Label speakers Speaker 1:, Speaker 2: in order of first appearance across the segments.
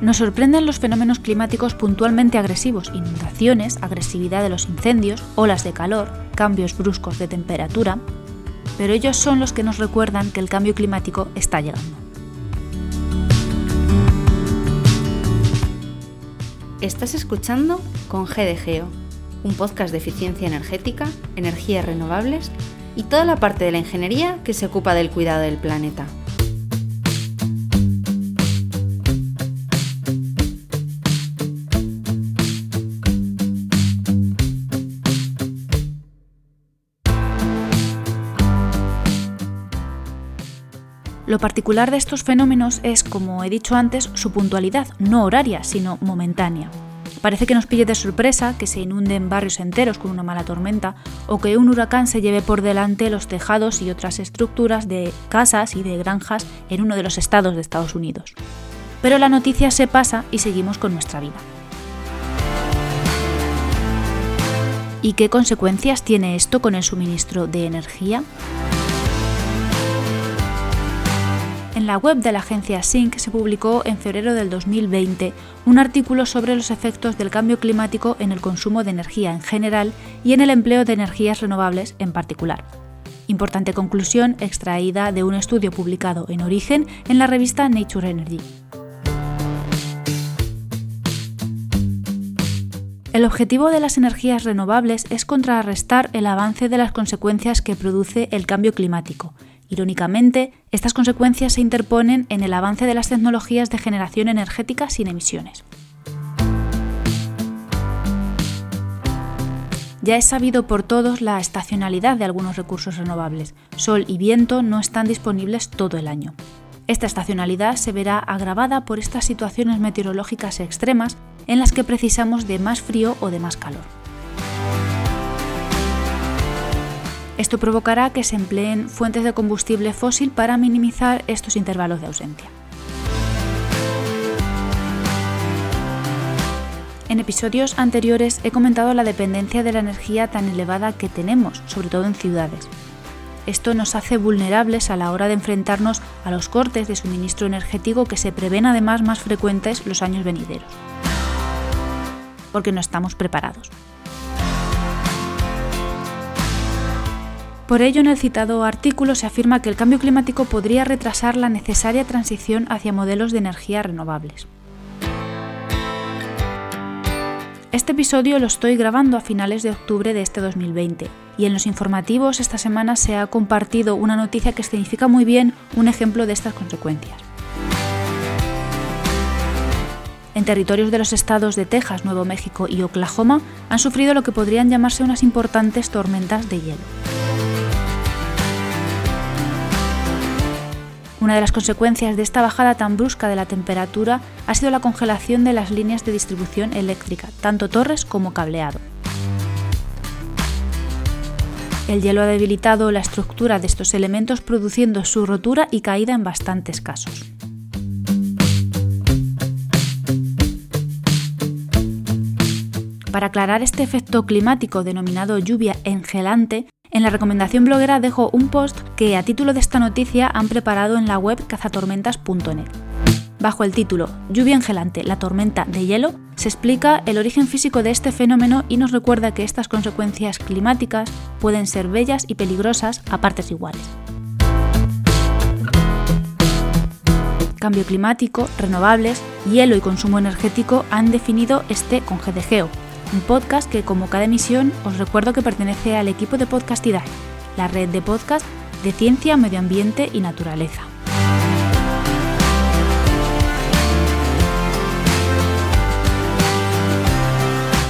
Speaker 1: Nos sorprenden los fenómenos climáticos puntualmente agresivos, inundaciones, agresividad de los incendios, olas de calor, cambios bruscos de temperatura, pero ellos son los que nos recuerdan que el cambio climático está llegando.
Speaker 2: Estás escuchando con GDGEO, un podcast de eficiencia energética, energías renovables y toda la parte de la ingeniería que se ocupa del cuidado del planeta.
Speaker 1: Lo particular de estos fenómenos es, como he dicho antes, su puntualidad, no horaria, sino momentánea. Parece que nos pille de sorpresa que se inunden barrios enteros con una mala tormenta o que un huracán se lleve por delante los tejados y otras estructuras de casas y de granjas en uno de los estados de Estados Unidos. Pero la noticia se pasa y seguimos con nuestra vida. ¿Y qué consecuencias tiene esto con el suministro de energía? La web de la agencia SYNC se publicó en febrero del 2020 un artículo sobre los efectos del cambio climático en el consumo de energía en general y en el empleo de energías renovables en particular. Importante conclusión extraída de un estudio publicado en Origen en la revista Nature Energy. El objetivo de las energías renovables es contrarrestar el avance de las consecuencias que produce el cambio climático Irónicamente, estas consecuencias se interponen en el avance de las tecnologías de generación energética sin emisiones. Ya es sabido por todos la estacionalidad de algunos recursos renovables. Sol y viento no están disponibles todo el año. Esta estacionalidad se verá agravada por estas situaciones meteorológicas extremas en las que precisamos de más frío o de más calor. Esto provocará que se empleen fuentes de combustible fósil para minimizar estos intervalos de ausencia. En episodios anteriores he comentado la dependencia de la energía tan elevada que tenemos, sobre todo en ciudades. Esto nos hace vulnerables a la hora de enfrentarnos a los cortes de suministro energético que se prevén además más frecuentes los años venideros. Porque no estamos preparados. Por ello, en el citado artículo se afirma que el cambio climático podría retrasar la necesaria transición hacia modelos de energía renovables. Este episodio lo estoy grabando a finales de octubre de este 2020 y en los informativos esta semana se ha compartido una noticia que significa muy bien un ejemplo de estas consecuencias. En territorios de los estados de Texas, Nuevo México y Oklahoma han sufrido lo que podrían llamarse unas importantes tormentas de hielo. Una de las consecuencias de esta bajada tan brusca de la temperatura ha sido la congelación de las líneas de distribución eléctrica, tanto torres como cableado. El hielo ha debilitado la estructura de estos elementos produciendo su rotura y caída en bastantes casos. Para aclarar este efecto climático denominado lluvia engelante, en la recomendación bloguera dejo un post que a título de esta noticia han preparado en la web cazatormentas.net. Bajo el título Lluvia engelante, la tormenta de hielo, se explica el origen físico de este fenómeno y nos recuerda que estas consecuencias climáticas pueden ser bellas y peligrosas a partes iguales. Cambio climático, renovables, hielo y consumo energético han definido este con GDGEO, un podcast que como cada emisión os recuerdo que pertenece al equipo de Podcastidad, la red de podcast de ciencia, medio ambiente y naturaleza.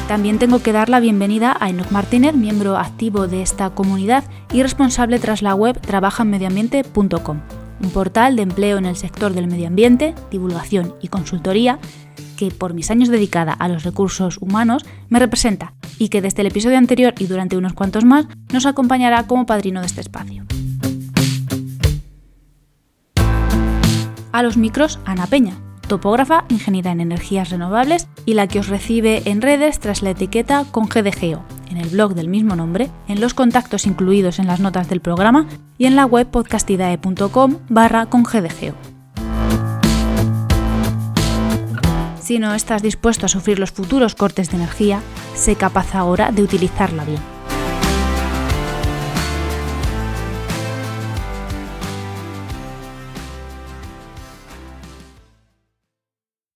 Speaker 1: También tengo que dar la bienvenida a Enoch Martínez, miembro activo de esta comunidad y responsable tras la web trabajanmedioambiente.com, un portal de empleo en el sector del medio ambiente, divulgación y consultoría que por mis años dedicada a los recursos humanos me representa y que desde el episodio anterior y durante unos cuantos más nos acompañará como padrino de este espacio. A los micros, Ana Peña, topógrafa, ingeniera en energías renovables y la que os recibe en redes tras la etiqueta con en el blog del mismo nombre, en los contactos incluidos en las notas del programa y en la web podcastidae.com barra con. Si no estás dispuesto a sufrir los futuros cortes de energía, sé capaz ahora de utilizarla bien.